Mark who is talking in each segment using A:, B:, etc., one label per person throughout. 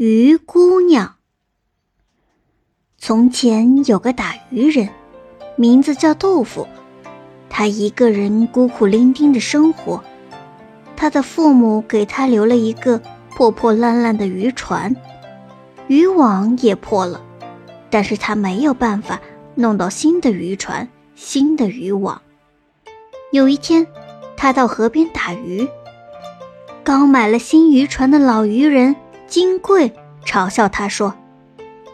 A: 鱼姑娘。从前有个打鱼人，名字叫豆腐。他一个人孤苦伶仃的生活。他的父母给他留了一个破破烂烂的渔船，渔网也破了，但是他没有办法弄到新的渔船、新的渔网。有一天，他到河边打鱼。刚买了新渔船的老渔人金贵嘲笑他说：“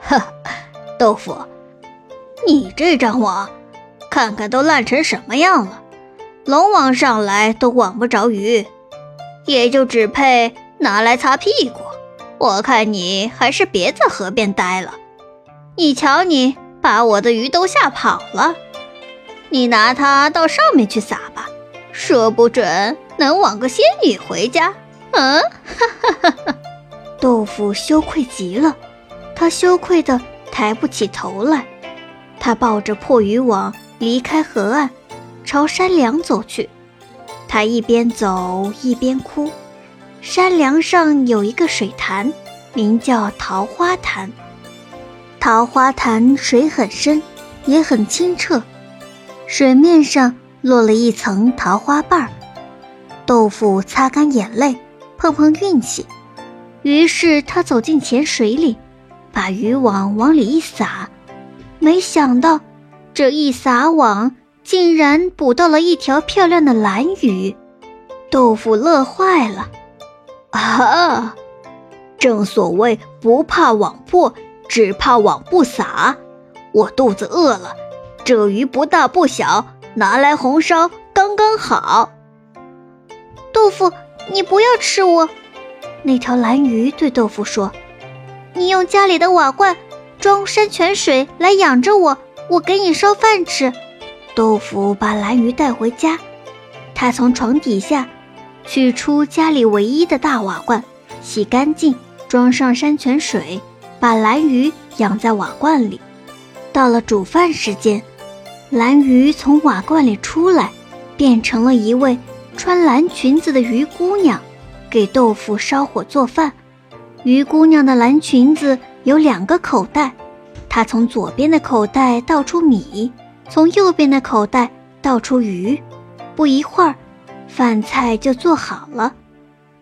B: 呵，豆腐，你这张网，看看都烂成什么样了，龙王上来都网不着鱼，也就只配拿来擦屁股。我看你还是别在河边待了。你瞧你把我的鱼都吓跑了，你拿它到上面去撒吧，说不准能网个仙女回家。”嗯，哈哈哈哈
A: 豆腐羞愧极了，他羞愧的抬不起头来。他抱着破渔网离开河岸，朝山梁走去。他一边走一边哭。山梁上有一个水潭，名叫桃花潭。桃花潭水很深，也很清澈，水面上落了一层桃花瓣儿。豆腐擦干眼泪。碰碰运气，于是他走进浅水里，把渔网往里一撒，没想到这一撒网，竟然捕到了一条漂亮的蓝鱼。豆腐乐坏了，
B: 啊！正所谓不怕网破，只怕网不撒。我肚子饿了，这鱼不大不小，拿来红烧刚刚好。
C: 豆腐。你不要吃我！
A: 那条蓝鱼对豆腐说：“
C: 你用家里的瓦罐装山泉水来养着我，我给你烧饭吃。”
A: 豆腐把蓝鱼带回家，他从床底下取出家里唯一的大瓦罐，洗干净，装上山泉水，把蓝鱼养在瓦罐里。到了煮饭时间，蓝鱼从瓦罐里出来，变成了一位。穿蓝裙子的鱼姑娘给豆腐烧火做饭。鱼姑娘的蓝裙子有两个口袋，她从左边的口袋倒出米，从右边的口袋倒出鱼。不一会儿，饭菜就做好了。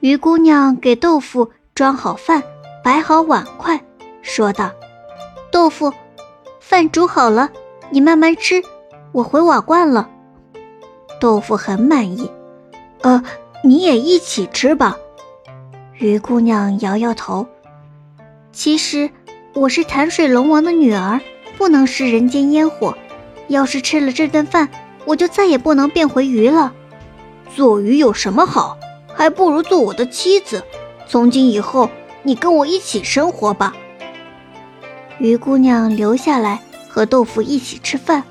A: 鱼姑娘给豆腐装好饭，摆好碗筷，说道：“
C: 豆腐，饭煮好了，你慢慢吃，我回瓦罐了。”
A: 豆腐很满意。呃，你也一起吃吧。鱼姑娘摇摇头。其实我是潭水龙王的女儿，不能食人间烟火。要是吃了这顿饭，我就再也不能变回鱼了。
B: 做鱼有什么好？还不如做我的妻子。从今以后，你跟我一起生活吧。
A: 鱼姑娘留下来和豆腐一起吃饭。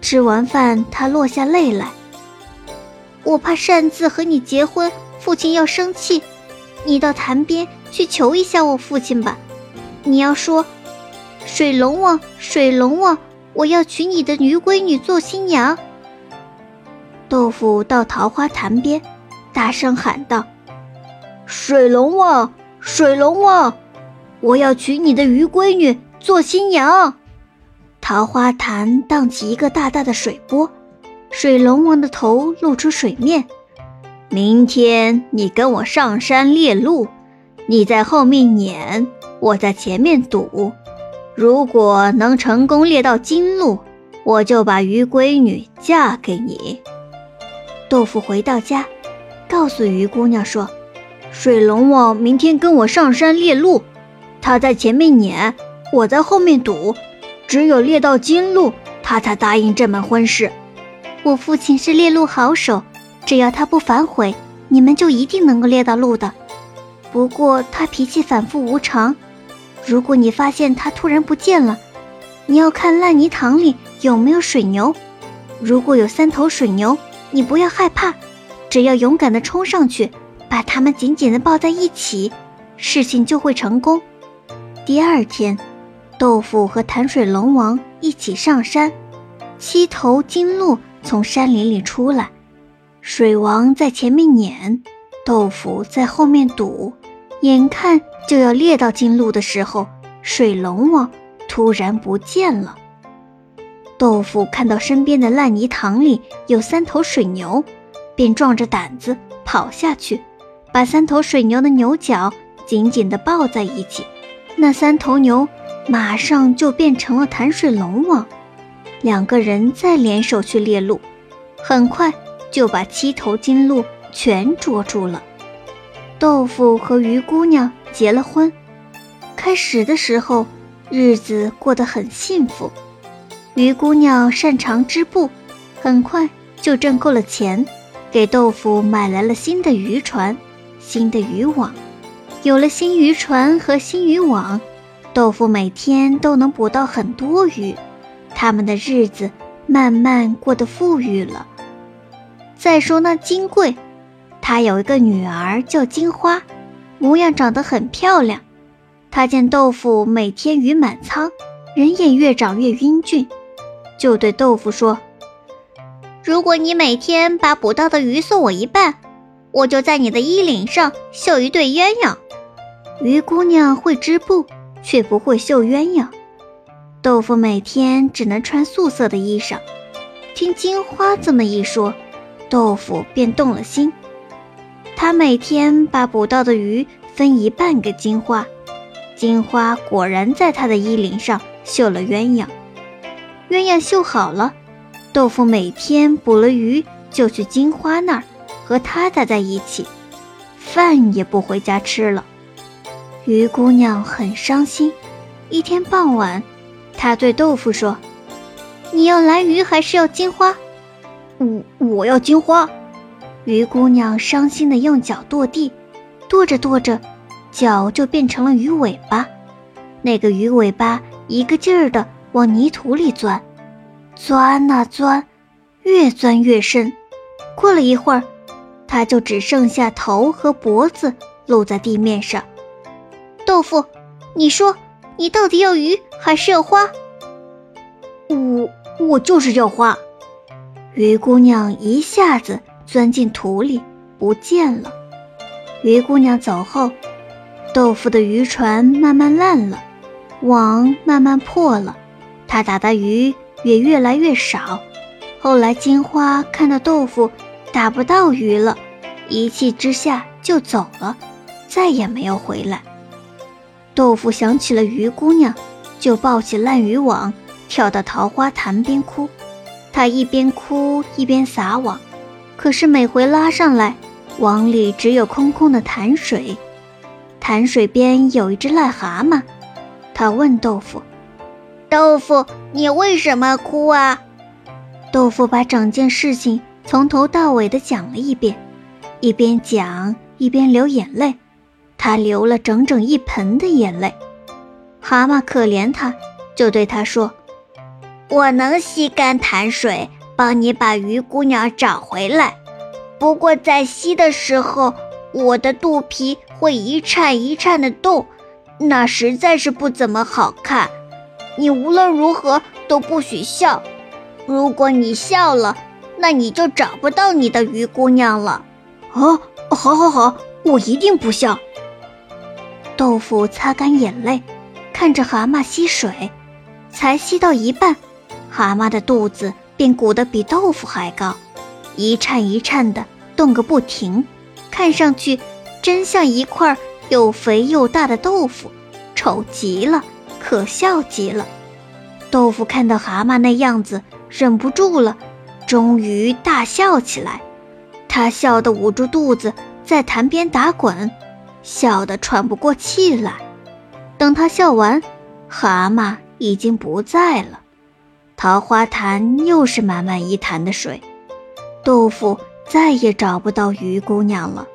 A: 吃完饭，她落下泪来。
C: 我怕擅自和你结婚，父亲要生气。你到潭边去求一下我父亲吧。你要说：“水龙王，水龙王，我要娶你的鱼闺女做新娘。”
A: 豆腐到桃花潭边，大声喊道：“
B: 水龙王，水龙王，我要娶你的鱼闺女做新娘。”
A: 桃花潭荡起一个大大的水波。水龙王的头露出水面。
B: 明天你跟我上山猎鹿，你在后面撵，我在前面堵。如果能成功猎到金鹿，我就把鱼闺女嫁给你。
A: 豆腐回到家，告诉鱼姑娘说：“
B: 水龙王明天跟我上山猎鹿，他在前面撵，我在后面堵。只有猎到金鹿，他才答应这门婚事。”
A: 我父亲是猎鹿好手，只要他不反悔，你们就一定能够猎到鹿的。不过他脾气反复无常，如果你发现他突然不见了，你要看烂泥塘里有没有水牛。如果有三头水牛，你不要害怕，只要勇敢地冲上去，把它们紧紧地抱在一起，事情就会成功。第二天，豆腐和潭水龙王一起上山，七头金鹿。从山林里出来，水王在前面撵，豆腐在后面堵，眼看就要猎到金鹿的时候，水龙王突然不见了。豆腐看到身边的烂泥塘里有三头水牛，便壮着胆子跑下去，把三头水牛的牛角紧紧地抱在一起。那三头牛马上就变成了潭水龙王。两个人再联手去猎鹿，很快就把七头金鹿全捉住了。豆腐和鱼姑娘结了婚，开始的时候日子过得很幸福。鱼姑娘擅长织布，很快就挣够了钱，给豆腐买来了新的渔船、新的渔网。有了新渔船和新渔网，豆腐每天都能捕到很多鱼。他们的日子慢慢过得富裕了。再说那金贵，他有一个女儿叫金花，模样长得很漂亮。他见豆腐每天鱼满仓，人也越长越英俊，就对豆腐说：“
C: 如果你每天把捕到的鱼送我一半，我就在你的衣领上绣一对鸳鸯。”
A: 鱼姑娘会织布，却不会绣鸳鸯。豆腐每天只能穿素色的衣裳。听金花这么一说，豆腐便动了心。他每天把捕到的鱼分一半给金花，金花果然在他的衣领上绣了鸳鸯。鸳鸯绣好了，豆腐每天捕了鱼就去金花那儿和她待在一起，饭也不回家吃了。鱼姑娘很伤心。一天傍晚。他对豆腐说：“
C: 你要蓝鱼还是要金花？”“
B: 我我要金花。”
A: 鱼姑娘伤心地用脚跺地，跺着跺着，脚就变成了鱼尾巴。那个鱼尾巴一个劲儿地往泥土里钻，钻啊钻，越钻越深。过了一会儿，它就只剩下头和脖子露在地面上。
C: 豆腐，你说。你到底要鱼还是要花？
B: 我我就是要花。
A: 鱼姑娘一下子钻进土里不见了。鱼姑娘走后，豆腐的渔船慢慢烂了，网慢慢破了，他打的鱼也越来越少。后来金花看到豆腐打不到鱼了，一气之下就走了，再也没有回来。豆腐想起了鱼姑娘，就抱起烂渔网，跳到桃花潭边哭。他一边哭一边撒网，可是每回拉上来，网里只有空空的潭水。潭水边有一只癞蛤蟆，他问豆腐：“
C: 豆腐，你为什么哭啊？”
A: 豆腐把整件事情从头到尾的讲了一遍，一边讲一边流眼泪。他流了整整一盆的眼泪，蛤蟆可怜他，就对他说：“
C: 我能吸干潭水，帮你把鱼姑娘找回来。不过在吸的时候，我的肚皮会一颤一颤的动，那实在是不怎么好看。你无论如何都不许笑，如果你笑了，那你就找不到你的鱼姑娘了。”
B: 啊，好，好，好，我一定不笑。
A: 豆腐擦干眼泪，看着蛤蟆吸水，才吸到一半，蛤蟆的肚子便鼓得比豆腐还高，一颤一颤的动个不停，看上去真像一块又肥又大的豆腐，丑极了，可笑极了。豆腐看到蛤蟆那样子，忍不住了，终于大笑起来，他笑得捂住肚子，在潭边打滚。笑得喘不过气来。等他笑完，蛤蟆已经不在了。桃花潭又是满满一潭的水，豆腐再也找不到鱼姑娘了。